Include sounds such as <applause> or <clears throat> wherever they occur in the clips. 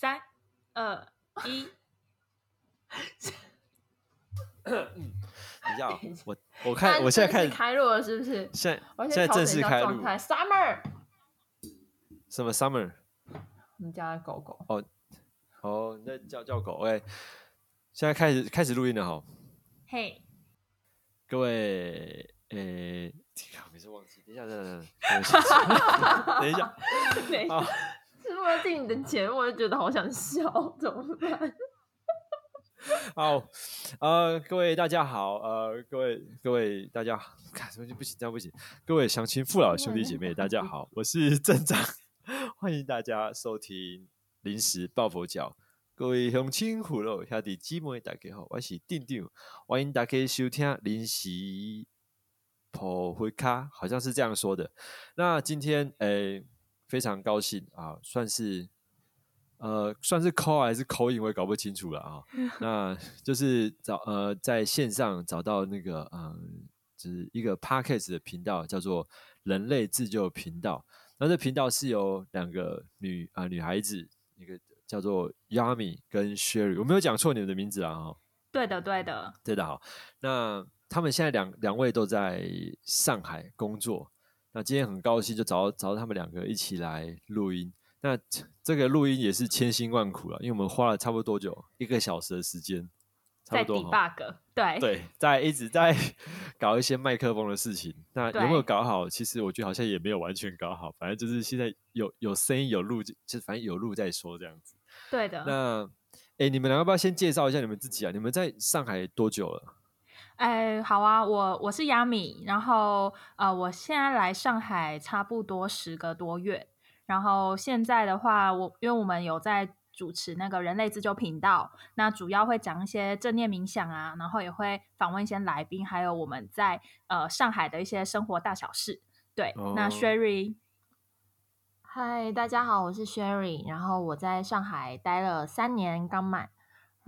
三二一，等一下哦，我我看我现在开始开录了，是不是？现在现在正式开录，Summer，什么 summer？我们家的狗狗。哦哦，那叫叫狗哎，现在开始开始录音了哈，嘿，各位诶，每次忘记，等一下，等一下，等一下，等一下，<laughs> 啊是为了听你的节目，我就觉得好想笑，怎么办？<laughs> 好，呃，各位大家好，呃，各位各位大家，看什么就不行，这样不行。各位乡亲父老兄弟姐妹，大家好，我是镇长，<laughs> 欢迎大家收听临时抱佛脚。各位乡亲父老兄弟姊妹，大家好，我是店长，欢迎大家收听临时抱佛卡，好像是这样说的。那今天诶、非常高兴啊，算是。呃，算是 call 还是 call in，我也搞不清楚了啊。<laughs> 那就是找呃在线上找到那个嗯、呃，就是一个 podcast 的频道，叫做人类自救频道。那这频道是由两个女啊、女孩子，一个叫做 Yami 跟 Sherry，我没有讲错你们的名字啊哈。对的，对的，对的，好。那他们现在两两位都在上海工作。那今天很高兴就找到找到他们两个一起来录音。那这这个录音也是千辛万苦了，因为我们花了差不多多久？一个小时的时间，差在不多哈。debug，对对，在一直在 <laughs> 搞一些麦克风的事情。那有没有搞好？其实我觉得好像也没有完全搞好，反正就是现在有有声音有录，就反正有录再说这样子。对的。那哎，你们两个要不要先介绍一下你们自己啊？你们在上海多久了？哎，好啊，我我是亚米，然后呃，我现在来上海差不多十个多月，然后现在的话，我因为我们有在主持那个人类自救频道，那主要会讲一些正念冥想啊，然后也会访问一些来宾，还有我们在呃上海的一些生活大小事。对，那哦。Sherry，嗨，大家好，我是 Sherry，然后我在上海待了三年刚满，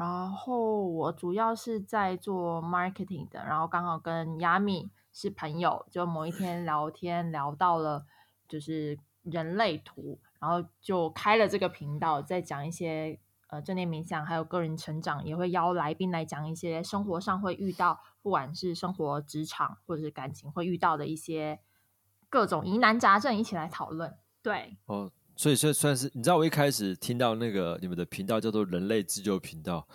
然后我主要是在做 marketing 的，然后刚好跟 Yami 是朋友，就某一天聊天聊到了就是人类图，然后就开了这个频道，在讲一些呃正念冥想，还有个人成长，也会邀来宾来讲一些生活上会遇到，不管是生活、职场或者是感情会遇到的一些各种疑难杂症，一起来讨论。对，哦，所以算算是你知道，我一开始听到那个你们的频道叫做人类自救频道，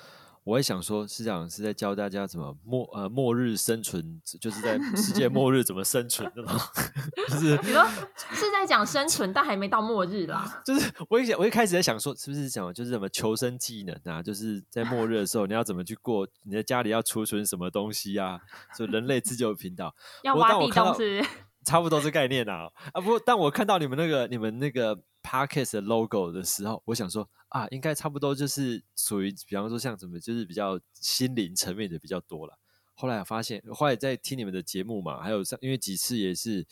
我会想说是这样，是在教大家怎么末呃末日生存，就是在 <laughs> 世界末日怎么生存那种，<laughs> 就是你说是在讲生存，但还没到末日啦。就是我一想我一开始在想说，是不是讲就是什么求生技能啊，就是在末日的时候你要怎么去过，你在家里要储存什么东西啊？所以人类自救频道，我要挖地洞是差不多这概念啊啊！不过当我看到你们那个你们那个 podcast 的 logo 的时候，我想说啊，应该差不多就是属于，比方说像什么，就是比较心灵层面的比较多了。后来我发现，后来在听你们的节目嘛，还有上，因为几次也是，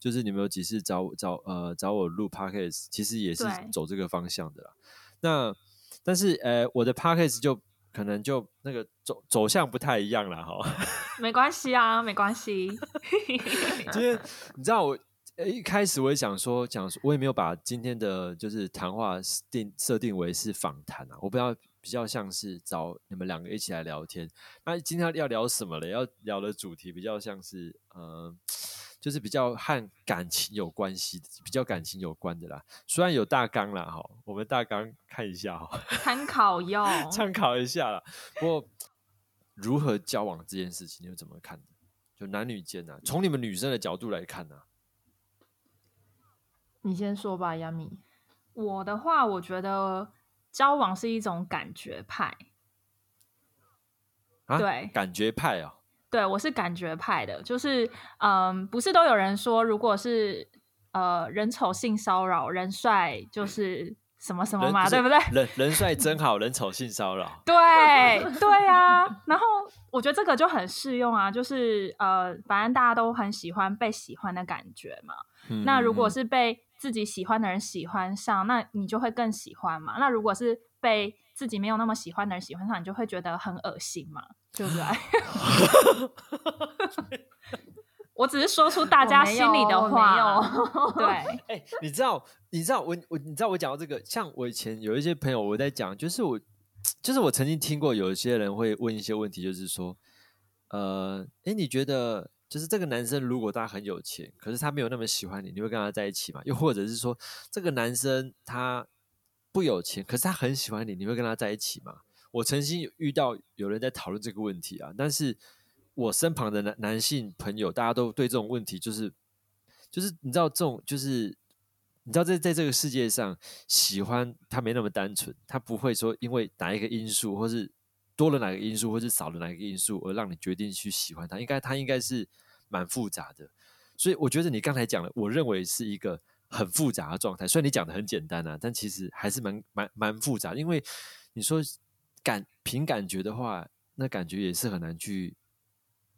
就是你们有几次找我找呃找我录 parkas 其实也是走这个方向的啦。那但是呃，我的 parkas 就可能就那个走走向不太一样了哈。<laughs> 没关系啊，没关系。今 <laughs> 天你知道我呃一开始我也想说讲说，我也没有把今天的就是谈话定设定为是访谈啊，我不知道比较像是找你们两个一起来聊天。那今天要聊什么嘞？要聊的主题比较像是呃，就是比较和感情有关系的，比较感情有关的啦。虽然有大纲啦哈，我们大纲看一下哈。参考用。<laughs> 参考一下啦。不过，如何交往这件事情，你又怎么看的？就男女间啊，从你们女生的角度来看啊，你先说吧，亚米。我的话，我觉得交往是一种感觉派。啊，对感觉派哦，对我是感觉派的，就是嗯，不是都有人说，如果是呃人丑性骚扰，人帅就是什么什么嘛，对不对？人人帅真好，人丑性骚扰。对对啊，然后我觉得这个就很适用啊，就是呃，反正大家都很喜欢被喜欢的感觉嘛。那如果嗯是被自己喜欢的人喜欢上，那你就会更喜欢嘛。那如果是被自己没有那么喜欢的人喜欢上，你就会觉得很恶心嘛，对不对？<laughs> 我只是说出大家心里的话。对，<laughs> 哎，你知道，你知道我我你知道我讲到这个，像我以前有一些朋友我在讲，就是我就是我曾经听过有一些人会问一些问题，就是说，呃，哎，你觉得就是这个男生如果他很有钱，可是他没有那么喜欢你，你会跟他在一起吗？又或者是说，这个男生他不有钱，可是他很喜欢你，你会跟他在一起吗？我曾经遇到有人在讨论这个问题啊，但是我身旁的男男性朋友，大家都对这种问题就是，就是你知道这种就是，你知道在在这个世界上，喜欢他没那么单纯，他不会说因为哪一个因素，或是多了哪个因素，或是少了哪个因素而让你决定去喜欢他，应该他应该是蛮复杂的。所以我觉得你刚才讲的，我认为是一个很复杂的状态。虽然你讲的很简单啊，但其实还是蛮蛮蛮复杂，因为你说。感凭感觉的话，那感觉也是很难去，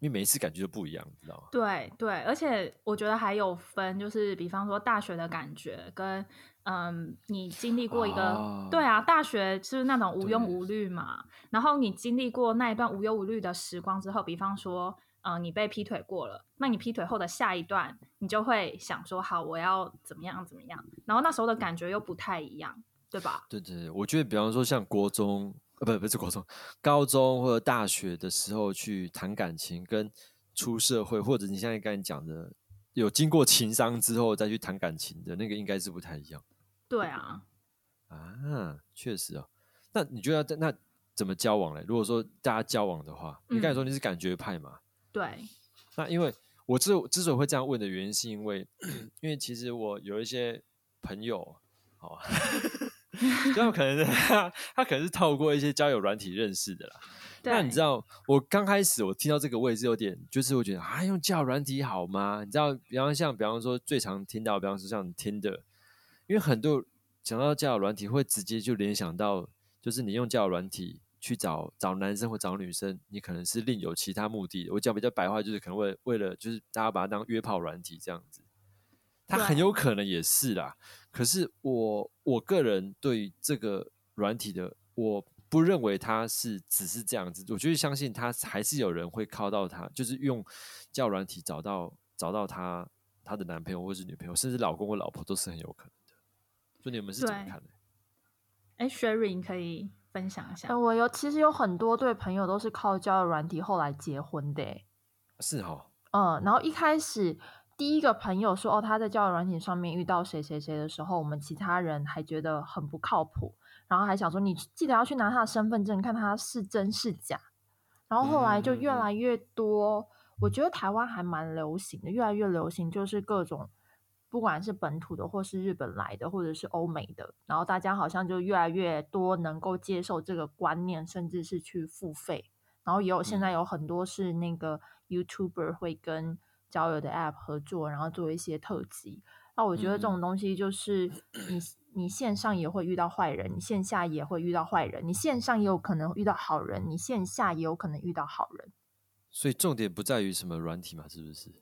因为每一次感觉都不一样，知道吗？对对，而且我觉得还有分，就是比方说大学的感觉，跟嗯，你经历过一个，对啊，大学是那种无忧无虑嘛，然后你经历过那一段无忧无虑的时光之后，比方说，嗯，你被劈腿过了，那你劈腿后的下一段，你就会想说，好，我要怎么样怎么样，然后那时候的感觉又不太一样，对吧？对对，我觉得比方说像国中。呃不不是国中，高中或者大学的时候去谈感情，跟出社会或者你现在刚才讲的有经过情商之后再去谈感情的那个，应该是不太一样。对啊，啊，确实哦。那你觉得那怎么交往嘞？如果说大家交往的话，你刚才说你是感觉派嘛？对。<laughs> 那因为我之之所以会这样问的原因，是因为因为其实我有一些朋友，哦。<laughs> 这样可能他他可能是透过一些交友软体认识的啦。那你知道我刚开始我听到这个位置有点，就是我觉得啊，用交友软体好吗？你知道，比方像比方说最常听到，比方说像听的，因为很多讲到交友软体，会直接就联想到，就是你用交友软体去找找男生或找女生，你可能是另有其他目的。我讲比较白话，就是可能为为了就是大家把它当约炮软体这样子。他很有可能也是啦，可是我我个人对这个软体的，我不认为他是只是这样子，我就是相信他还是有人会靠到他，就是用交友软体找到找到他他的男朋友或是女朋友，甚至老公或老婆都是很有可能的。所以你们是怎么看的？哎，Sherry 可以分享一下。我有其实有很多对朋友都是靠交友软体后来结婚的，是哈。嗯，然后一开始。第一个朋友说：“哦，他在交友软件上面遇到谁谁谁的时候，我们其他人还觉得很不靠谱，然后还想说你记得要去拿他的身份证，看他是真是假。然后后来就越来越多，我觉得台湾还蛮流行的，越来越流行，就是各种不管是本土的，或是日本来的，或者是欧美的，然后大家好像就越来越多能够接受这个观念，甚至是去付费。然后也有现在有很多是那个 YouTuber 会跟。”交友的 App 合作，然后做一些特辑。那我觉得这种东西就是你你线上也会遇到坏人，你线下也会遇到坏人，你线上也有可能遇到好人，你线下也有可能遇到好人。所以重点不在于什么软体嘛，是不是？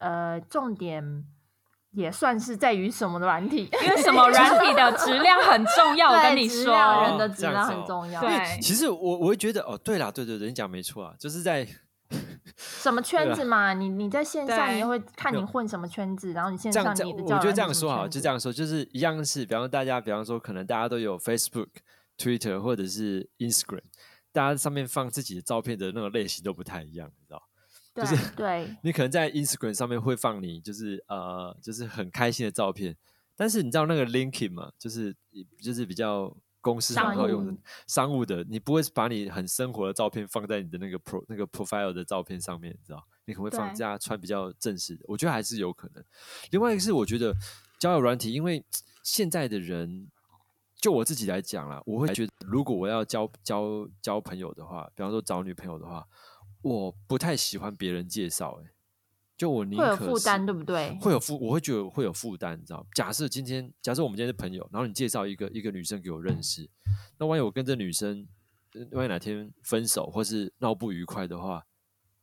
呃，重点也算是在于什么软体，因为什么软体的质量很重要。我跟你说，人的质量很重要。对，其实我我会觉得，哦，对啦，对对对，你讲没错啊，就是在。什么圈子嘛？你你在线上你也会看你混什么圈子，然后你线上你的我觉得这样说好，就这样说，就是一样是，比方说大家，比方说可能大家都有 Facebook、Twitter 或者是 Instagram，大家上面放自己的照片的那种类型都不太一样，你知道？就是对，你可能在 Instagram 上面会放你就是呃就是很开心的照片，但是你知道那个 Linking 嘛，就是就是比较。公司然后用的商务的，你不会把你很生活的照片放在你的那个 pro 那个 profile 的照片上面，你知道？你可能会放假穿比较正式的，我觉得还是有可能。另外一个是，我觉得交友软体，因为现在的人，就我自己来讲啦，我会觉得，如果我要交交交朋友的话，比方说找女朋友的话，我不太喜欢别人介绍，哎。就我宁可会有负担，对不对？会有负，我会觉得会有负担，你知道？假设今天，假设我们今天是朋友，然后你介绍一个一个女生给我认识，那万一我跟这女生，万一哪天分手或是闹不愉快的话，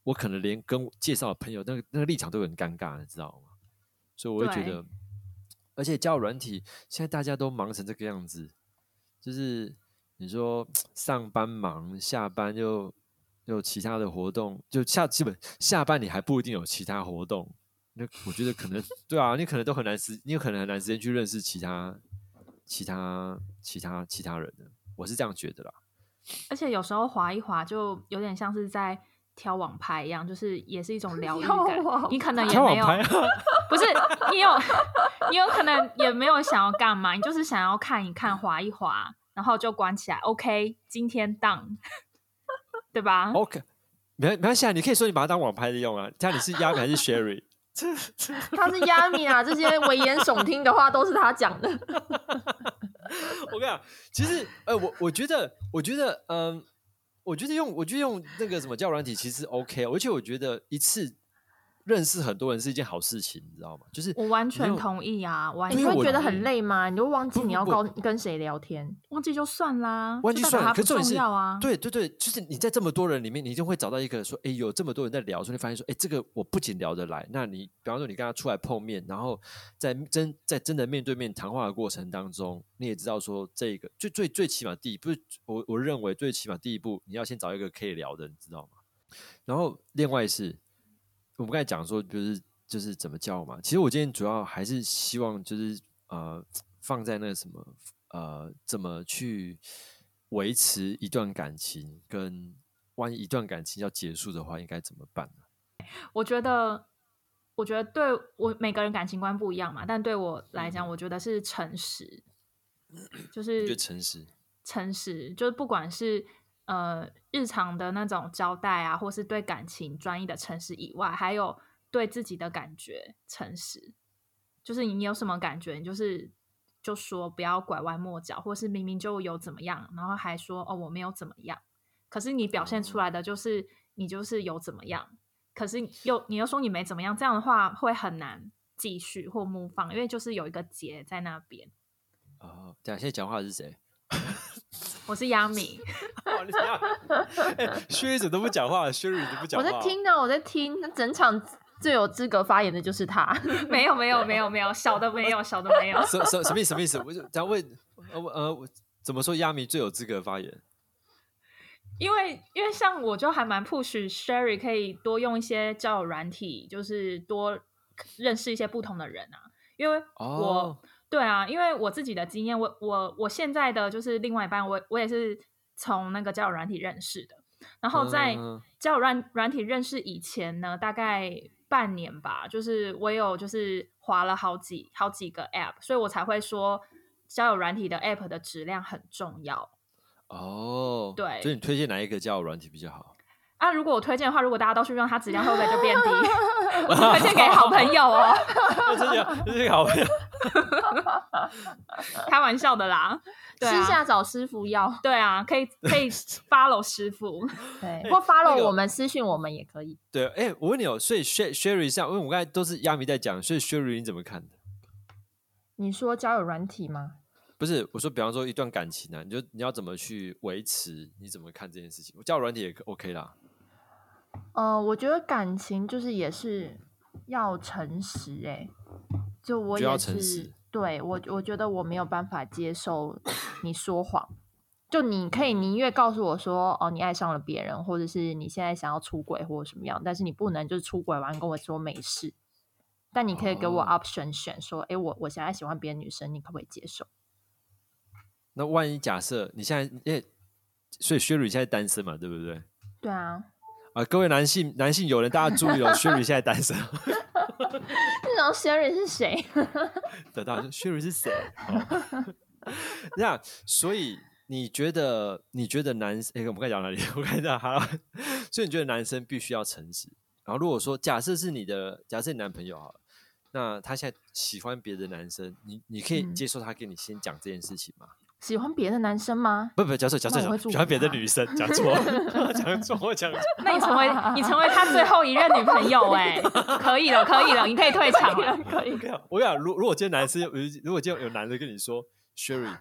我可能连跟介绍的朋友那个那个立场都很尴尬，你知道吗？所以我会觉得，而且交友软体现在大家都忙成这个样子，就是你说上班忙，下班又。有其他的活动，就下基本下半你还不一定有其他活动。那我觉得可能对啊，你可能都很难时，你有可能很难时间去认识其他、其他、其他、其他人的。我是这样觉得啦。而且有时候滑一滑，就有点像是在挑网拍一样，就是也是一种疗愈感。你可能也没有，不是你有，你有可能也没有想要干嘛，你就是想要看一看，滑一滑，然后就关起来。OK，今天 done，对吧？OK，没没关系啊，你可以说你把它当网拍的用啊。这样你是亚米还是 Sherry？<laughs> 他是 Yami 啊，这些危言耸听的话都是他讲的。<laughs> 我跟你讲，其实呃，我我觉得，我觉得，嗯、我觉得用，我觉得用那个什么交友软体其实 OK，而且我觉得一次认识很多人是一件好事情，你知道吗？就是我完全同意啊，完全你会觉得很，累吗？你就忘记不不你要跟跟谁聊天？忘记就算啦，忘记算了，就代表它不可重要啊。对对对，就是你在这么多人里面，你一定会找到一个说，哎，有这么多人在聊，所以你发现说，哎，这个我不仅聊得来，那你比方说你跟他出来碰面，然后在真在真的面对面谈话的过程当中，你也知道说，这个最最最起码第一步，我我认为最起码第一步，你要先找一个可以聊的，你知道吗？然后另外是，我们刚才讲说，就是就是怎么教嘛。其实我今天主要还是希望就是呃放在那个什么呃怎么去维持一段感情，跟万一一段感情要结束的话，应该怎么办呢？我觉得，我觉得对我每个人感情观不一样嘛，但对我来讲，我觉得是诚实，<clears throat> 就是诚实，诚实，就是不管是呃日常的那种交代啊，或是对感情专一的诚实以外，还有对自己的感觉诚实，就是你有什么感觉，你就是就说，不要拐弯抹角，或是明明就有怎么样，然后还说哦我没有怎么样，可是你表现出来的就是你就是有怎么样，可是又你又说你没怎么样，这样的话会很难继续或 move on，因为就是有一个结在那边。哦，等一下现在讲话的是谁？我是亚米，<laughs> 哦，你讲，哎，薛怎么都不讲话，Sherry 都不讲话我，在听呢，我在听。那整场最有资格发言的就是他。<laughs> 没有没有没有没有，小的没有，小的没有。<laughs> 什什什么意思？什么意思？我就想问，呃我呃，我怎么说亚米最有资格发言？因为因为像我就还蛮 push Sherry 可以多用一些交友软体，就是多认识一些不同的人啊。因为我、哦对啊，因为我自己的经验，我我我现在的就是另外一半，我我也是从那个交友软体认识的。然后在嗯交友软软体认识以前呢，大概半年吧，就是我有就是划了好几好几个 app，所以我才会说交友软体的 app 的质量很重要。哦，对所以你推荐哪一个交友软体比较好？啊，如果我推荐的话，如果大家都去用，它质量会不会就变低？<laughs> 我推荐给好朋友哦，真的，这是个好朋友。<laughs> 开玩笑的啦。对私啊，下找师傅要，对啊，可以可以 follow 师傅。<laughs> 对，哎或 follow 我们私讯我们也可以。对，哎，我问你哦，所以 Sher- Sherry 像，因为我刚才都是亚米在讲，所以 Sherry 你怎么看的？你说交友软体吗？不是，我说，比方说一段感情啊，你就你要怎么去维持？你怎么看这件事情？交友软体也可 OK 啦。呃，我觉得感情就是也是要诚实、欸，就我也是，对我我觉得我没有办法接受你说谎。就你可以宁愿告诉我说，哦，你爱上了别人，或者是你现在想要出轨或者什么样，但是你不能就是出轨完跟我说没事。但你可以给我哦 option 选，说，哎，我我现在喜欢别的女生，你可不可以接受？那万一假设你现在，因为所以 Sherry 现在单身嘛，对不对？对啊，啊，各位男性男性友人，大家注意哦，Sherry 现在单身。<laughs> 那种 Sherry 是谁？<laughs> 得到 Sherry 是谁？哦 <laughs> 那所以你觉得你觉得男生？哎、我们该讲哪里？<laughs> 我看一下，好了。所以你觉得男生必须要诚实？然后如果说假设是你的，假设你男朋友好了，那他现在喜欢别的男生，你你可以嗯接受他跟你先讲这件事情吗？喜欢别的男生吗？不不，假设假设那我会祝喜欢别的女生，讲错，<laughs> 讲错，我讲错。那你成为你成为他最后一任女朋友、哎，<laughs> 可以了，可以了，你可以退场了。<laughs> 可以我跟你讲，如如果今天男生，有如果今天有男的跟你说，Sherry，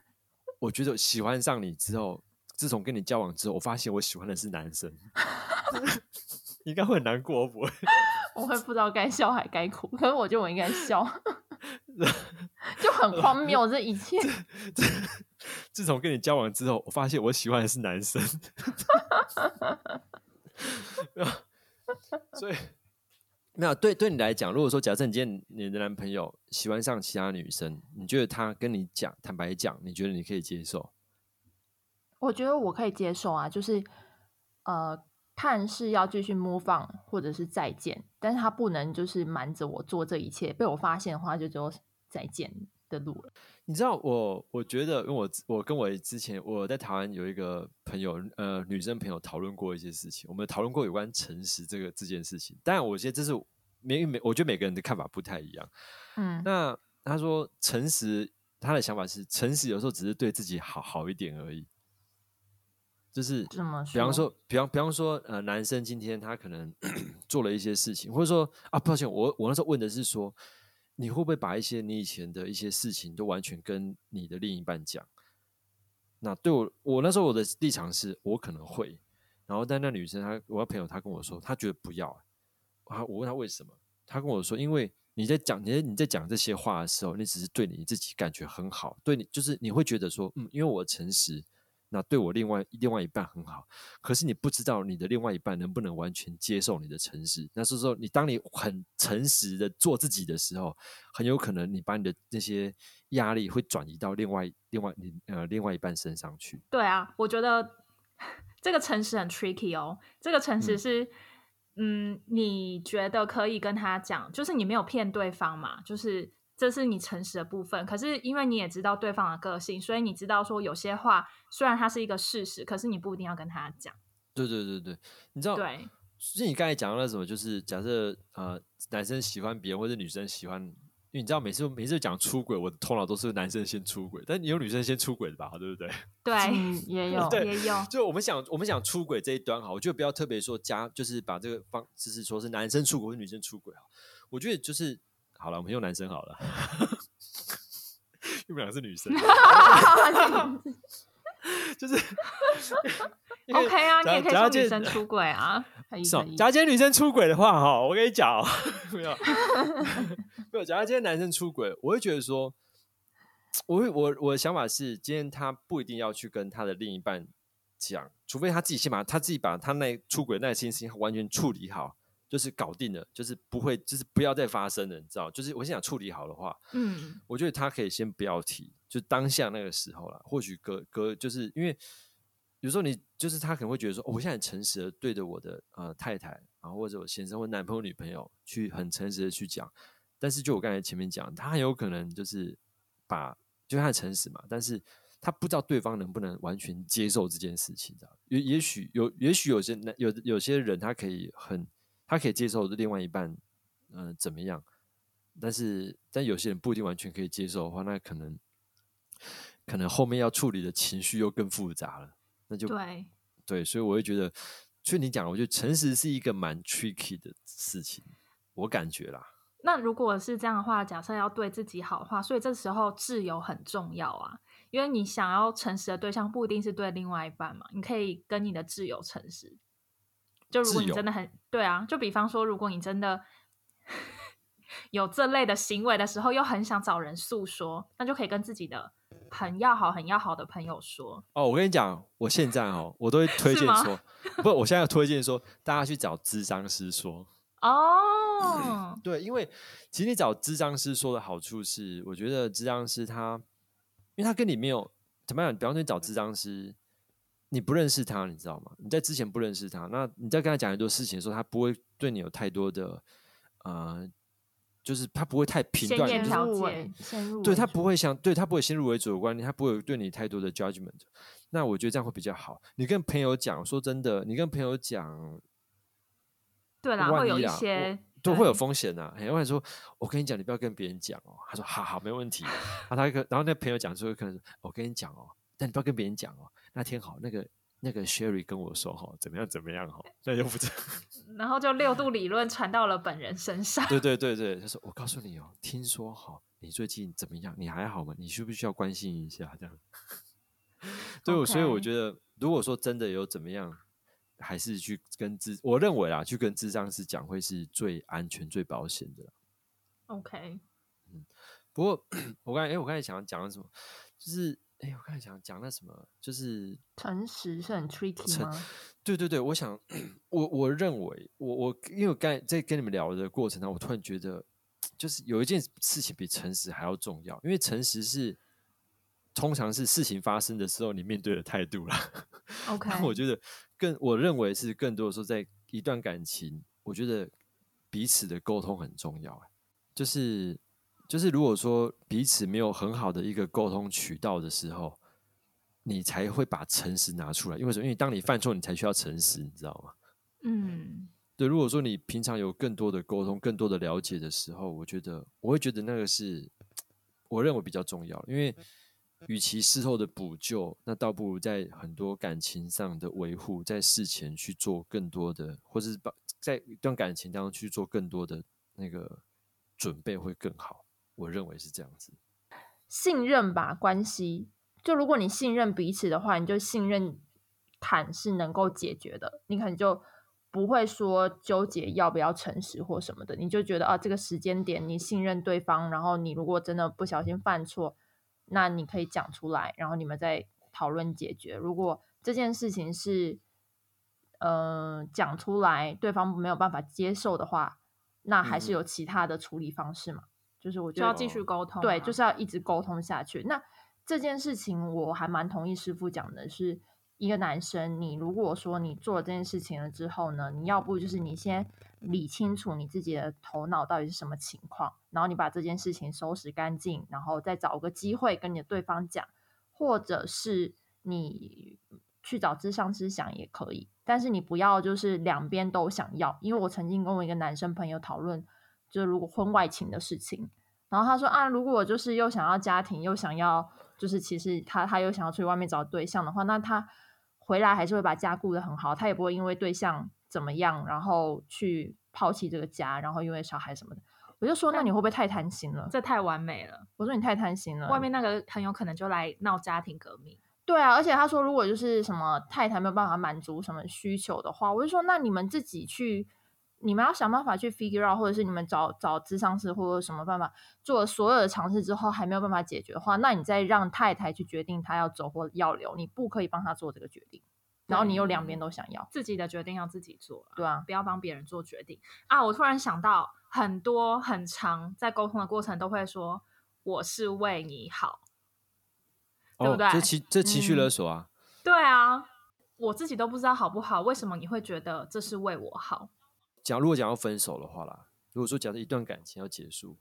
我觉得喜欢上你之后，自从跟你交往之后，我发现我喜欢的是男生，应该会很难过，不会？我会不知道该笑还该哭，可是我觉得我应该笑，就很荒谬这一切。自从跟你交往之后，我发现我喜欢的是男生。所以 <laughs> 没有对对你来讲，如果说假设你今天你的男朋友喜欢上其他女生，你觉得他跟你讲坦白讲，你觉得你可以接受？我觉得我可以接受啊，就是呃，看是要继续 move on，或者是再见，但是他不能就是瞒着我做这一切，被我发现的话，就只有再见的路了。你知道我，我觉得，因为我我跟我之前我在台湾有一个朋友，呃，女生朋友讨论过一些事情，我们讨论过有关诚实这个这件事情。当然，我觉得这是每每，我觉得每个人的看法不太一样。嗯，那他说诚实，他的想法是诚实，有时候只是对自己好好一点而已。就是比方说，比方比方说，呃，男生今天他可能 <coughs> 做了一些事情，或者说啊，抱歉，我我那时候问的是说，你会不会把一些你以前的一些事情都完全跟你的另一半讲？那对我，我那时候我的立场是我可能会，然后但那女生她，我的朋友她跟我说，她觉得不要啊。我问她为什么，她跟我说，因为你在讲你在你在讲这些话的时候，你只是对你自己感觉很好，对你就是你会觉得说，嗯，因为我诚实。那对我另外另外一半很好，可是你不知道你的另外一半能不能完全接受你的诚实。那是说，你当你很诚实的做自己的时候，很有可能你把你的那些压力会转移到另外另外你呃另外一半身上去。对啊，我觉得这个诚实很 tricky 哦。这个诚实是，嗯，你觉得可以跟他讲，就是你没有骗对方嘛，就是。这是你诚实的部分，可是因为你也知道对方的个性，所以你知道说有些话虽然它是一个事实，可是你不一定要跟他讲。对对对对，你知道？对，所以你刚才讲到那什么，就是假设呃男生喜欢别人或者女生喜欢，因为你知道每次每次讲出轨，我的头脑都是男生先出轨，但你有女生先出轨的吧？对不对？<laughs> 对，也有，也有。就我们想我们想出轨这一端哈，我觉得不要特别说加，就是把这个方就是说是男生出轨或女生出轨哈，我觉得就是。好了，我们用男生好了，因为两个是女生，<laughs> 就是 <laughs> OK 啊，你也可以说女生出轨啊，是假如今天女生出轨的话，哈，我跟你讲，没有，<laughs> 没有。假如今天男生出轨，我会觉得说，我会我我的想法是，今天他不一定要去跟他的另一半讲，除非他自己先把他自己把他那出轨那件事情完全处理好。就是搞定了，就是不会，就是不要再发生了，你知道？就是我先想处理好的话，嗯，我觉得他可以先不要提，就当下那个时候了。或许隔隔，就是因为有时候你就是他可能会觉得说，我现在很诚实的对着我的呃太太啊，或者我先生或男朋友女朋友去很诚实的去讲，但是就我刚才前面讲，他很有可能就是把就他很诚实嘛，但是他不知道对方能不能完全接受这件事情，知道？也也许有，也许有些男有有些人他可以很。他可以接受另外一半，嗯，怎么样？但是，但有些人不一定完全可以接受的话，那可能，可能后面要处理的情绪又更复杂了。那就对，对，所以我会觉得，所以你讲，我觉得诚实是一个蛮 tricky 的事情，我感觉啦。那如果是这样的话，假设要对自己好的话，所以这时候自由很重要啊，因为你想要诚实的对象不一定是对另外一半嘛，你可以跟你的挚友诚实。就如果你真的很对啊，就比方说，如果你真的 <laughs> 有这类的行为的时候，又很想找人诉说，那就可以跟自己的很要好、很要好的朋友说。哦，我跟你讲，我现在哦，我都会推荐说，不，我现在推荐说，大家去找智商师说。<laughs> 哦，对，因为其实你找智商师说的好处是，我觉得智商师他，因为他跟你没有怎么样，比方说你找智商师。你不认识他，你知道吗？你在之前不认识他，那你在跟他讲很多事情的时候，他不会对你有太多的，呃，就是他不会太评断，先入为先对他不会想，对他不会先入为主的观念，他不会对你太多的 judgment。那我觉得这样会比较好。你跟朋友讲，说真的，你跟朋友讲，对啦，会有一些都会有风险呐。很多人说，我跟你讲，你不要跟别人讲哦。他说，好好，没问题。然 <laughs> 后，他一个，然后那朋友讲说，可能我跟你讲哦，但你不要跟别人讲哦。那天好，那个那个 Sherry 跟我说哈，怎么样怎么样哈，那又不知道。然后就六度理论传到了本人身上。对对对对，他说我告诉你哦，听说哈，你最近怎么样？你还好吗？你需不需要关心一下？这样。<laughs> 对，我所以我觉得，如果说真的有怎么样，还是去跟智，我认为啊，去跟智障师讲会是最安全、最保险的。OK。嗯，不过 <clears throat> 我刚才哎，我刚才想讲什么，就是。哎，我刚才讲讲那什么，就是诚实是很 tricky 诚吗？对对对，我想我我认为我我因为我刚才在跟你们聊的过程当中，我突然觉得，就是有一件事情比诚实还要重要，因为诚实是通常是事情发生的时候你面对的态度啦。OK，<laughs> 但我觉得更我认为是更多的时候，在一段感情，我觉得彼此的沟通很重要。哎就是就是，如果说彼此没有很好的一个沟通渠道的时候，你才会把诚实拿出来。因为什么？因为当你犯错，你才需要诚实，你知道吗？嗯，对，如果说你平常有更多的沟通、更多的了解的时候，我觉得我会觉得那个是我认为比较重要，因为与其事后的补救，那倒不如在很多感情上的维护，在事前去做更多的，或者是把在一段感情当中去做更多的那个准备会更好。我认为是这样子。信任吧，关系。就如果你信任彼此的话，你就信任坦是能够解决的，你可能就不会说纠结要不要诚实或什么的，你就觉得啊，这个时间点你信任对方，然后你如果真的不小心犯错，那你可以讲出来，然后你们再讨论解决。如果这件事情是呃讲出来，对方没有办法接受的话，那还是嗯有其他的处理方式嘛。就是我觉得就要继续沟通嘛。对，就是要一直沟通下去。那这件事情我还蛮同意师傅讲的是，一个男生，你如果说你做了这件事情了之后呢，你要不就是你先理清楚你自己的头脑到底是什么情况，然后你把这件事情收拾干净，然后再找个机会跟你的对方讲，或者是你去找智商师想也可以，但是你不要就是两边都想要，因为我曾经跟我一个男生朋友讨论，就是如果婚外情的事情。然后他说啊，如果我就是又想要家庭，又想要就是其实他他又想要出去外面找对象的话，那他回来还是会把家顾得很好，他也不会因为对象怎么样，然后去抛弃这个家，然后因为小孩什么的。我就说，那你会不会太贪心了？这太完美了。我说你太贪心了。外面那个很有可能就来闹家庭革命。对啊，而且他说，如果就是什么太太没有办法满足什么需求的话，我就说，那你们自己去，你们要想办法去 figure out，或者是你们找找智商师或者什么办法，做了所有的尝试之后还没有办法解决的话，那你再让太太去决定她要走或要留，你不可以帮她做这个决定，然后你又两边都想要，自己的决定要自己做啊，对啊，不要帮别人做决定啊！我突然想到，很多很长在沟通的过程都会说“我是为你好对不哦，对这情这情绪勒嗯索啊，”。对啊，我自己都不知道好不好，为什么你会觉得这是为我好？讲如果讲要分手的话啦，如果说假设一段感情要结束，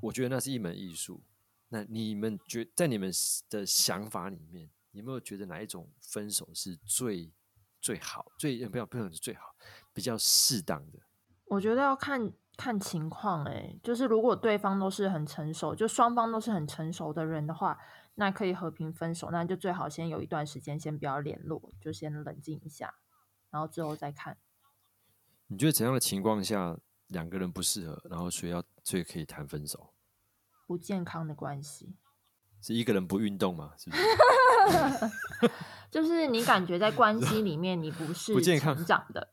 我觉得那是一门艺术。那你们觉在你们的想法里面，有没有觉得哪一种分手是最最好、最不要不能是最好，比较适当的？我觉得要看看情况，诶，就是如果对方都是很成熟，就双方都是很成熟的人的话，那可以和平分手，那就最好先有一段时间先不要联络，就先冷静一下，然后之后再看。你觉得怎样的情况下两个人不适合，然后所以要所以可以谈分手？不健康的关系，是一个人不运动吗？是不是？<laughs> 就是你感觉在关系里面你不是不健康成长的，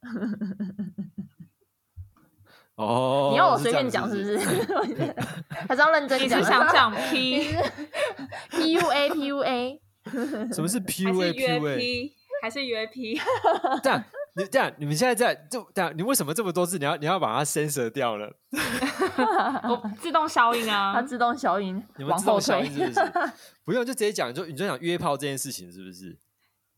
<laughs> 哦，你要我随便讲是不是？是？<laughs> 还是要认真你讲？是想讲你 P 是 PUA PUA？什么是 PUA 是约 PUA？P 还是约 P？这样你这样你们现在在就这样，你为什么这么多字？你要你要把它 censor 掉了？<laughs> 我自动消音啊它。自动消音你们往后退自动消音。是不是？不用就直接讲，就你就讲约炮这件事情是不是？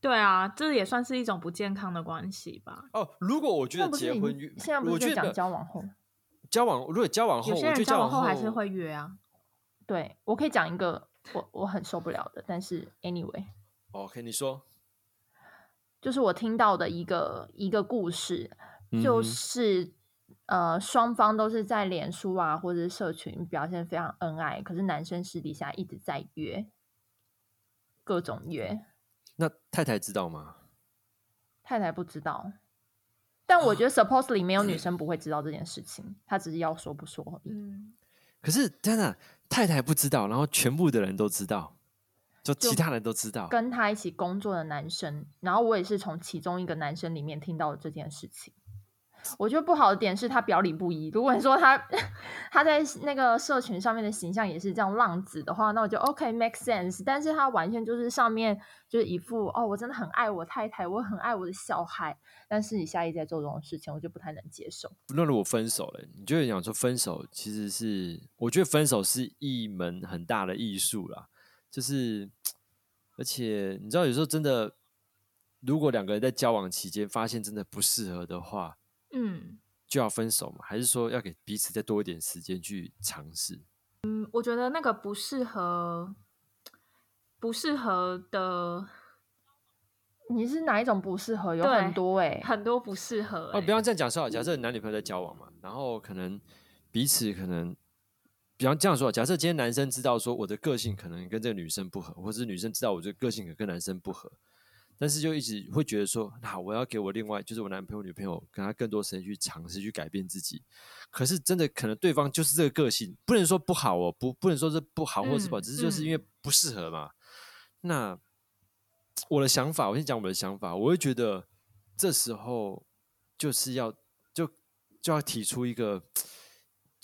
对啊，这也算是一种不健康的关系吧。哦，如果我觉得结婚约，现在不我觉得是在讲交往后？交往，如果交往后，有些人我觉得交往后还是会约啊。对我可以讲一个我我很受不了的，但是 anyway，OK，你说，就是我听到的一个一个故事，就是呃双方都是在脸书啊或者是社群表现非常恩爱，可是男生私底下一直在约，各种约，那太太知道吗？太太不知道。但我觉得 supposedly 没有女生不会知道这件事情，她只是要说不说而已。嗯，可是真的太太不知道，然后全部的人都知道，就就其他人都知道。跟他一起工作的男生，然后我也是从其中一个男生里面听到了这件事情。我觉得不好的点是他表里不一。如果你说他 <laughs> 他在那个社群上面的形象也是这样浪子的话，那我就 OK make sense。但是他完全就是上面就是一副哦，我真的很爱我太太，我很爱我的小孩，但是你下一在做这种事情，我就不太能接受。那如果分手了，你就会讲说分手其实是，我觉得分手是一门很大的艺术啦，就是 <tsk> 而且你知道有时候真的。如果两个人在交往期间发现真的不适合的话，嗯，就要分手嘛？还是说要给彼此再多一点时间去尝试？嗯，我觉得那个不适合，不适合的，你是哪一种不适合？有很多哎，很多不适合。哦，不要这样讲，说好，假设男女朋友在交往嘛，然后可能彼此可能，比方这样说，假设今天男生知道说我的个性可能跟这个女生不合，或者是女生知道我这个个性可跟男生不合。但是就一直会觉得说，那我要给我另外就是我男朋友女朋友跟他更多时间去尝试去改变自己。可是真的可能对方就是这个个性，不能说不好哦，不不能说是不好或者是不好，只是就是因为不适合嘛。那 <tsk> 我的想法，我先讲我的想法，我会觉得这时候就是要就就要提出一个。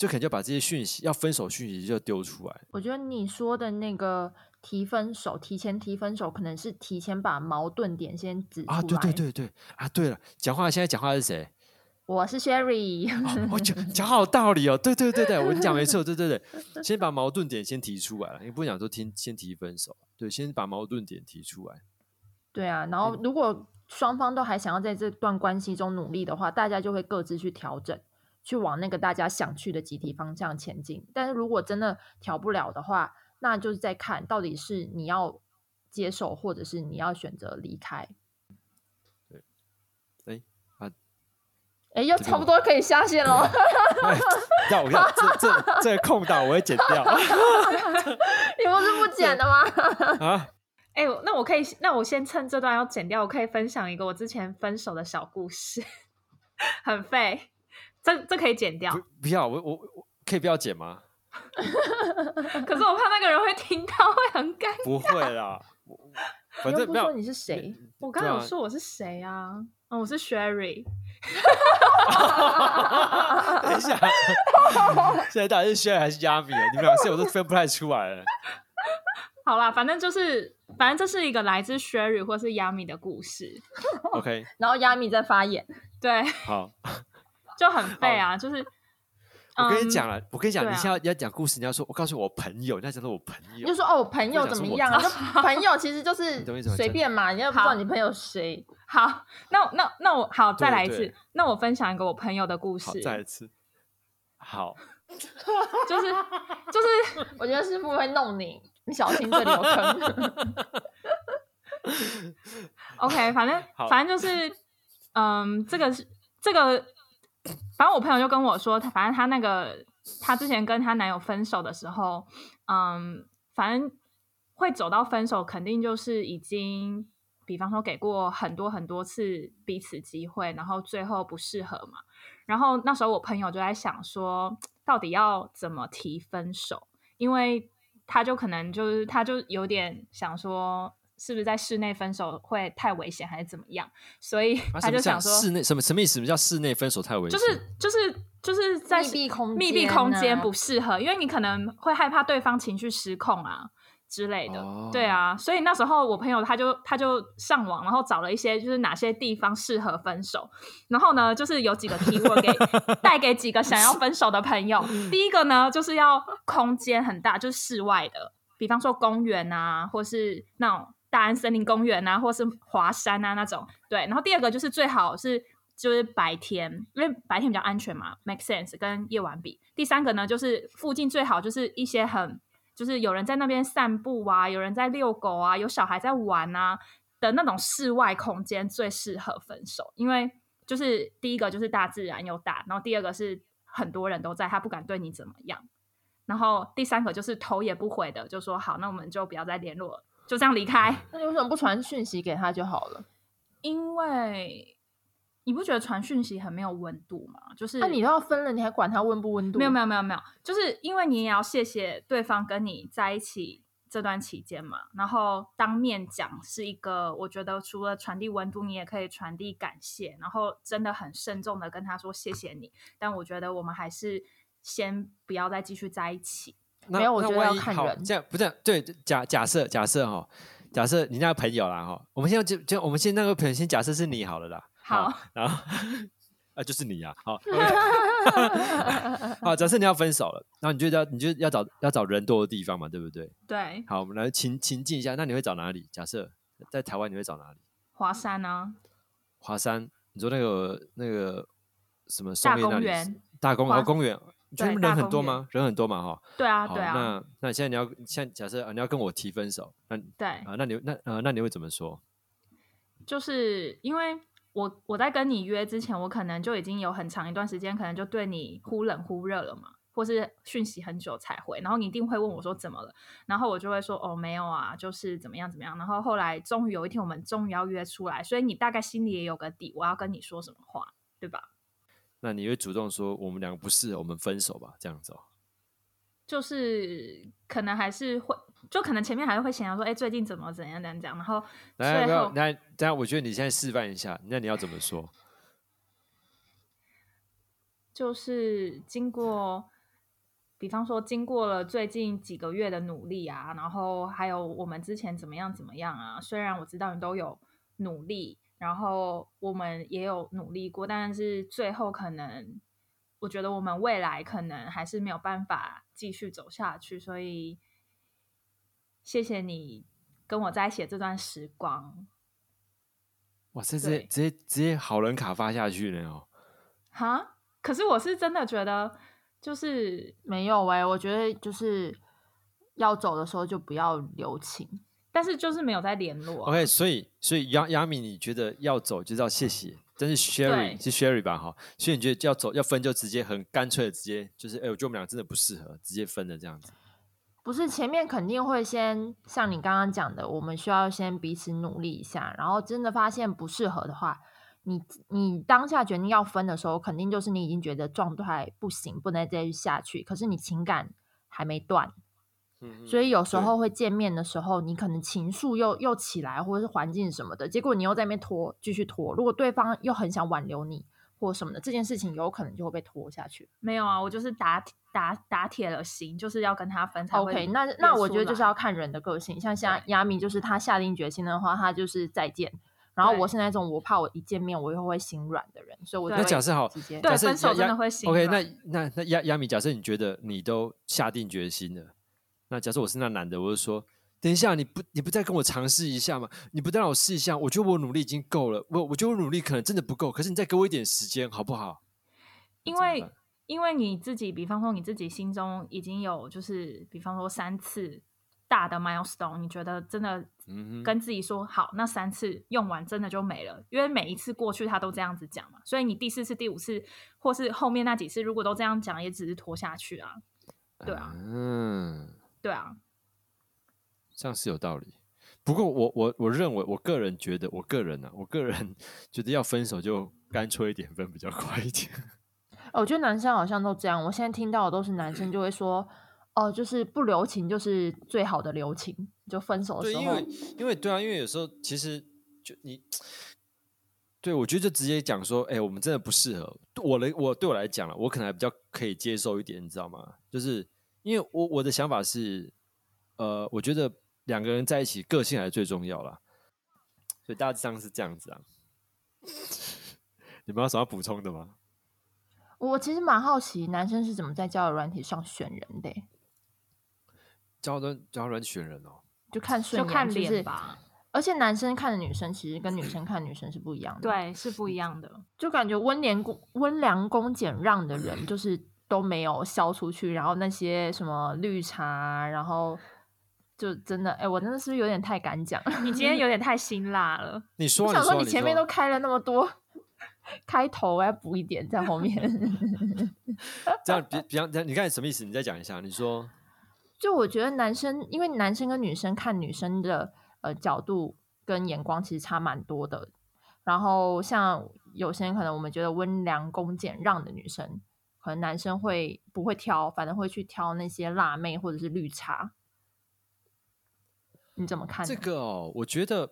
就可能就把这些讯息要分手讯息就丢出来。我觉得你说的那个提分手，提前提分手，可能是提前把矛盾点先指出来。啊，对对对对啊！对了，讲话现在讲话是谁？我是 Sherry。<laughs> 我讲讲好道理哦。对对对对，我讲没错。对对对，先把矛盾点先提出来了。你不想说听先提分手？对，先把矛盾点提出来。对啊，然后如果双方都还想要在这段关系中努力的话，大家就会各自去调整。去往那个大家想去的集体方向前进，但是如果真的调不了的话，那就是在看到底是你要接受，或者是你要选择离开。对，哎啊，哎，又差不多可以下线了。<laughs> 要我看这这这个空档我会剪掉。<laughs> <laughs> 你不是不剪的吗？啊，哎，那我可以，那我先趁这段要剪掉，我可以分享一个我之前分手的小故事，很废。这这可以剪掉？不要，我我我可以不要剪吗？<laughs> 可是我怕那个人会听到，会很尴尬。不会啦，反正不说。你是谁？我刚有说我是谁啊？哦，我是 Sherry。<laughs> 等一下，现在到底是 Sherry 还是 Yami？你们俩是我都分不太出来了。<laughs> 好啦，反正就是，反正这是一个来自 Sherry 或是 Yami 的故事。OK，然后 Yami 在发言。对，好。就很废啊！就是我跟你讲了，我跟你讲，你现在要讲故事，你要说，我告诉我朋友，你要讲到我朋友，就说哦，我朋友怎么样啊？<laughs> 朋友其实就是随便嘛，你要不知道你朋友谁。好，那那那我好再来一次，那我分享一个我朋友的故事。再一次，好，就是就是，<laughs> 我觉得师傅会弄你，你小心这里有坑。<laughs> OK，反正反正就是，嗯，这个是这个。反正我朋友就跟我说，他反正他那个他之前跟他男友分手的时候，嗯，反正会走到分手，肯定就是已经，比方说给过很多很多次彼此机会，然后最后不适合嘛。然后那时候我朋友就在想说，到底要怎么提分手？因为他就可能就是他就有点想说。是不是在室内分手会太危险，还是怎么样？所以他就想说，室内什么什么意思？什么叫室内分手太危险？就是就是就是在密闭空密闭空间不适合，因为你可能会害怕对方情绪失控啊之类的。对啊，所以那时候我朋友他就他就上网，然后找了一些就是哪些地方适合分手，然后呢，就是有几个提问给 <laughs> 带给几个想要分手的朋友。<laughs> 第一个呢，就是要空间很大，就是室外的，比方说公园啊，或是那种。大安森林公园啊，或是华山啊那种，对。然后第二个就是最好是就是白天，因为白天比较安全嘛，make sense。跟夜晚比，第三个呢就是附近最好就是一些很就是有人在那边散步啊，有人在遛狗啊，有小孩在玩啊的那种室外空间最适合分手，因为就是第一个就是大自然又大，然后第二个是很多人都在，他不敢对你怎么样，然后第三个就是头也不回的就说好，那我们就不要再联络了。就这样离开，那你为什么不传讯息给他就好了？因为你不觉得传讯息很没有温度吗？就是那你都要分了，你还管他温不温度？没有没有没有没有，就是因为你也要谢谢对方跟你在一起这段期间嘛，然后当面讲是一个，我觉得除了传递温度，你也可以传递感谢，然后真的很慎重的跟他说谢谢你。但我觉得我们还是先不要再继续在一起。没有，我觉得要看人。这样不是对假假设假设哈，假设你那个朋友啦哈，我们现在就就我们现在那个朋友先假设是你好了啦。好，然后 <laughs> 啊就是你呀，好。<laughs> <laughs> 好，假设你要分手了，然后你就要你就要找要找人多的地方嘛，对不对？对。好，我们来情情境一下，那你会找哪里？假设在台湾，你会找哪里？华山啊。华山，你说那个那个什么？大公园。大公园，公园。觉得人很多吗？人很多嘛，哈。对啊，对啊。那那现在你要现在假设啊，你要跟我提分手，那对啊，那你那呃，那你会怎么说？就是因为。我我在跟你约之前，我可能就已经有很长一段时间，可能就对你忽冷忽热了嘛，或是讯息很久才回，然后你一定会问我说怎么了，然后我就会说哦没有啊，就是怎么样怎么样，然后后来终于有一天我们终于要约出来，所以你大概心里也有个底，我要跟你说什么话，对吧？那你会主动说我们两个不适合，我们分手吧，这样子哦。就是可能还是会。就可能前面还是会想要说，哎，最近怎么怎样怎样讲，然后最后那这样，我觉得你现在示范一下，那你要怎么说？<laughs> 就是经过，比方说经过了最近几个月的努力啊，然后还有我们之前怎么样怎么样啊，虽然我知道你都有努力，然后我们也有努力过，但是最后可能我觉得我们未来可能还是没有办法继续走下去，所以。谢谢你跟我在一起这段时光。哇，这直接直接直接好人卡发下去了哦。哈，可是我是真的觉得就是没有哎，我觉得就是要走的时候就不要留情，但是就是没有再联络。OK，所以所以杨杨米，你觉得要走就要谢谢，但是 Sherry 是 Sherry 吧？哈，所以你觉得要走要分就直接很干脆的直接就是哎，我觉得我们俩真的不适合，直接分的这样子。不是前面肯定会先像你刚刚讲的，我们需要先彼此努力一下，然后真的发现不适合的话，你你当下决定要分的时候，肯定就是你已经觉得状态不行，不能再续下去，可是你情感还没断，所以有时候会见面的时候，你可能情愫又又起来，或者是环境什么的，结果你又在那边拖，继续拖，如果对方又很想挽留你。或什么的，这件事情有可能就会被拖下去。没有啊，我就是打打打铁了心，就是要跟他分。OK，那那我觉得就是要看人的个性。像像亚米，就是他下定决心的话，他就是再见。然后我是那种我怕我一见面我又会心软的人，所以我那假设好，对分手真的会心。OK，那那那亚亚米，假设你觉得你都下定决心了，那假设我是那男的，我就说。等一下，你不你不再跟我尝试一下吗？你不再让我试一下？我觉得我努力已经够了，我我觉得我努力可能真的不够，可是你再给我一点时间好不好？因为因为你自己，比方说你自己心中已经有就是，比方说三次大的 milestone，你觉得真的跟自己说好，那三次用完真的就没了，因为每一次过去他都这样子讲嘛，所以你第四次、第五次或是后面那几次如果都这样讲，也只是拖下去啊，对啊，嗯，对啊。这样是有道理，不过我我我认为，我个人觉得，我个人呢，我个人 <laughs> 觉得要分手就干脆一点分比较快一点。<laughs> 我觉得男生好像都这样，我现在听到的都是男生就会说，哦，就是不留情就是最好的留情，就分手的时候。对，因为因为对啊，因为有时候其实就你，对我觉得就直接讲说，哎，我们真的不适合。我的我对我来讲了，我可能还比较可以接受一点，你知道吗？就是因为我我的想法是，呃，我觉得。两个人在一起，个性还是最重要啦。所以大致上是这样子啊。你们有什么要补充的吗？我其实蛮好奇，男生是怎么在交友软体上选人的？交友软交友软选人哦，就看顺眼，就看脸吧。而且男生看的女生，其实跟女生看女生是不一样的。对，是不一样的。就感觉温良恭温良恭俭让的人，<laughs> 就是都没有销出去。然后那些什么绿茶，然后。就真的，哎，我真的是有点太敢讲。你今天有点太辛辣了。你说，我想说，你前面都开了那么多，开头我要补一点在后面。<laughs> 这样比比方，你看什么意思？你再讲一下。你说，就我觉得男生，因为男生跟女生看女生的呃角度跟眼光其实差蛮多的。然后像有些人可能我们觉得温良恭俭让的女生，可能男生会不会挑，反正会去挑那些辣妹或者是绿茶。你怎么看？这个哦，我觉得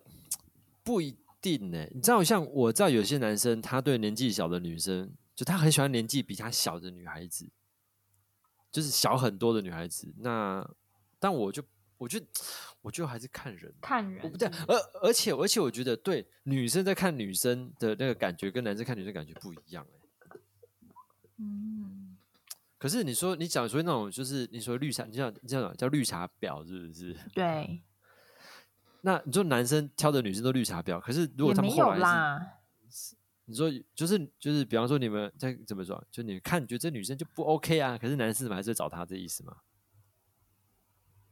不一定呢。你知道，像我知道有些男生，他对年纪小的女生，就他很喜欢年纪比他小的女孩子，就是小很多的女孩子。那但我就我就，我就还是看人，看人我不对。而而且而且，我觉得对女生在看女生的那个感觉，跟男生看女生感觉不一样哎。嗯，可是你说你讲说那种，就是你说绿茶，你讲你讲叫绿茶婊，是不是？对，<laughs> 那你说男生挑的女生都绿茶婊，可是如果他们后来是啦。你说就是就是，比方说你们在怎么说？就你看，觉得这女生就不 OK 啊，可是男生怎么还是找她这意思吗？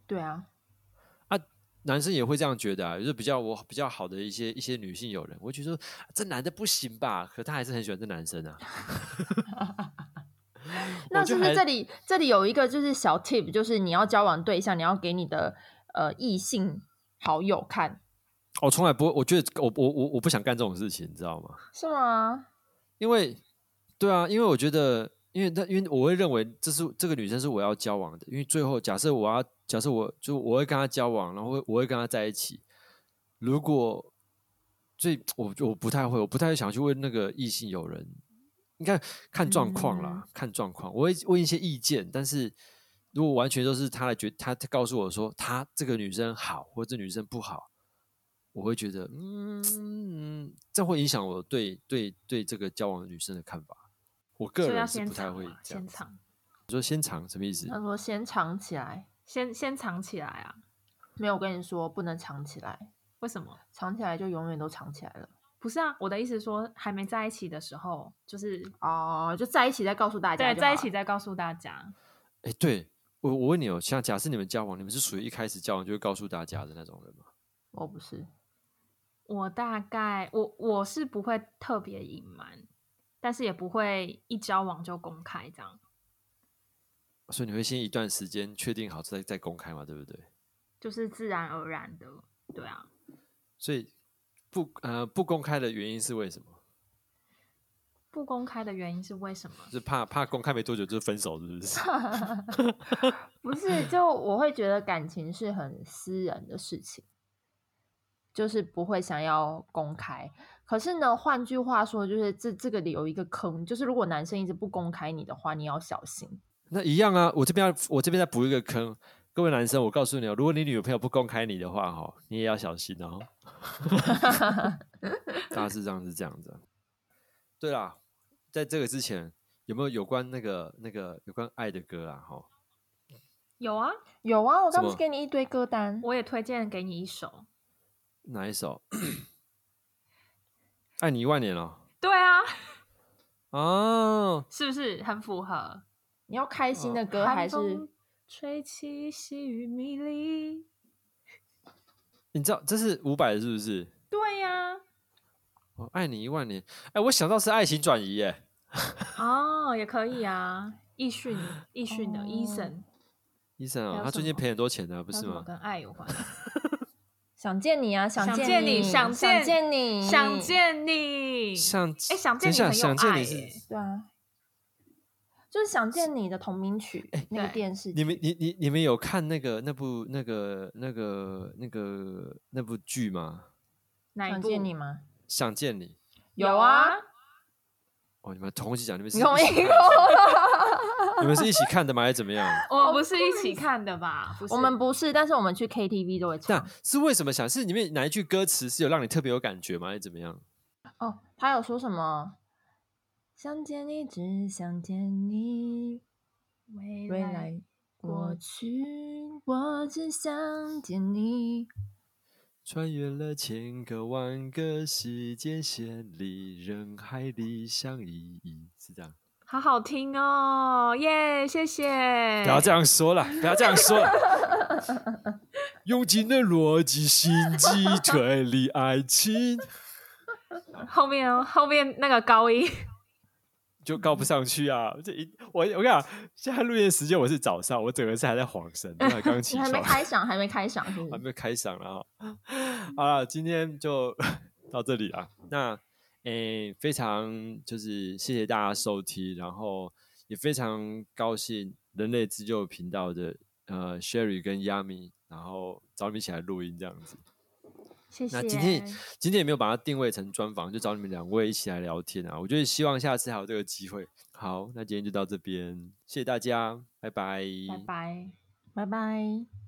对啊，啊男生也会这样觉得啊，就是比较我比较好的一些一些女性友人，我觉得这男的不行吧，可他还是很喜欢这男生啊。<laughs> <laughs> 那是不是这里这里有一个就是小 tip，就是你要交往对象，你要给你的呃异性好友看，我从来不会，我觉得我我我我不想干这种事情，你知道吗？是吗？因为对啊，因为我觉得，因为他因为我会认为这是这个女生是我要交往的，因为最后假设我要假设我就我会跟她交往，然后我会跟她在一起，如果最我我不太会，我不太想去问那个异性友人，应该看状况啦，看状况，我会问一些意见，但是如果完全都是他来决，他他告诉我说他这个女生好，或者这女生不好。我会觉得，嗯，这会影响我对对对这个交往的女生的看法。我个所以要人是不太会这样。先藏，你说先藏什么意思？他说先藏起来，先先藏起来啊？没有，我跟你说不能藏起来，为什么？藏起来就永远都藏起来了。不是啊，我的意思是说，还没在一起的时候，就是哦，就在一起再告诉大家对，在一起再告诉大家。哎，对我我问你哦，像假设你们交往，你们是属于一开始交往就会告诉大家的那种人吗？我不是，我大概我我是不会特别隐瞒，但是也不会一交往就公开这样，所以你会先一段时间确定好再再公开嘛，对不对？就是自然而然的，对啊。所以不呃不公开的原因是为什么？不公开的原因是为什么？是怕怕公开没多久就分手，是不是？<laughs> 不是，就我会觉得感情是很私人的事情，就是不会想要公开。可是呢，换句话说，就是这这个里有一个坑，就是如果男生一直不公开你的话，你要小心。那一样啊，我这边要我这边再补一个坑，各位男生，我告诉你哦，如果你女朋友不公开你的话，哈，你也要小心哦。<laughs> 大致上是这样子啊。对啦，在这个之前有没有有关那个那个有关爱的歌啊？哈，有啊，有啊，我刚不是给你一堆歌单，我也推荐给你一首。哪一首？<coughs> 爱你一万年了对啊，哦，是不是很符合？你要开心的歌还是风吹起细雨迷离？你知道这是伍佰的，是不是？对呀、我，爱你一万年。哎，我想到是爱情转移，耶。哦，也可以啊。易迅，<laughs> 易迅的哦 Eason，医生啊，他最近赔很多钱的，不是吗？跟爱有关？<laughs> 想见你啊？想想见你，见你想想见见你，想见你，想哎，想见你很有想见你爱耶是对啊，就是想见你的同名曲，那个对电视剧你们你你你们有看那个那部那个那个那个那部剧吗？想哪一部？见你吗？想见你有啊，哦，你们同一起讲，你们是你同一个你们是一起看的吗？还是怎么样？<laughs> 我不是一起看的吧？我们不是，但是我们去 KTV 都会那唱。是为什么想？是里面哪一句歌词是有让你特别有感觉吗？还是怎么样？哦，他有说什么？想见你，只想见你，未来未来过去，我只想见你。穿越了千个万个时间线里，人海里相依依，是这样。好好听哦，耶！谢谢。不要这样说了，不要这样说了。用尽了逻辑、心机 <laughs> 推理爱情，后面哦，后面那个高音，就告不上去啊！这一我我跟你讲，现在录音时间我是早上，我整个是还在晃神，刚起 <laughs> 床还没，开嗓，还没开嗓？<laughs> 还没开嗓了哈。好了，今天就 <laughs> 到这里啊。那诶、非常就是谢谢大家收听，然后也非常高兴人类自救频道的呃 Sherry 跟 Yami 然后找你们一起来录音这样子。谢谢。那今天今天也没有把它定位成专访，就找你们两位一起来聊天啊。我觉得希望下次还有这个机会。好，那今天就到这边，谢谢大家，拜拜，拜拜，拜拜。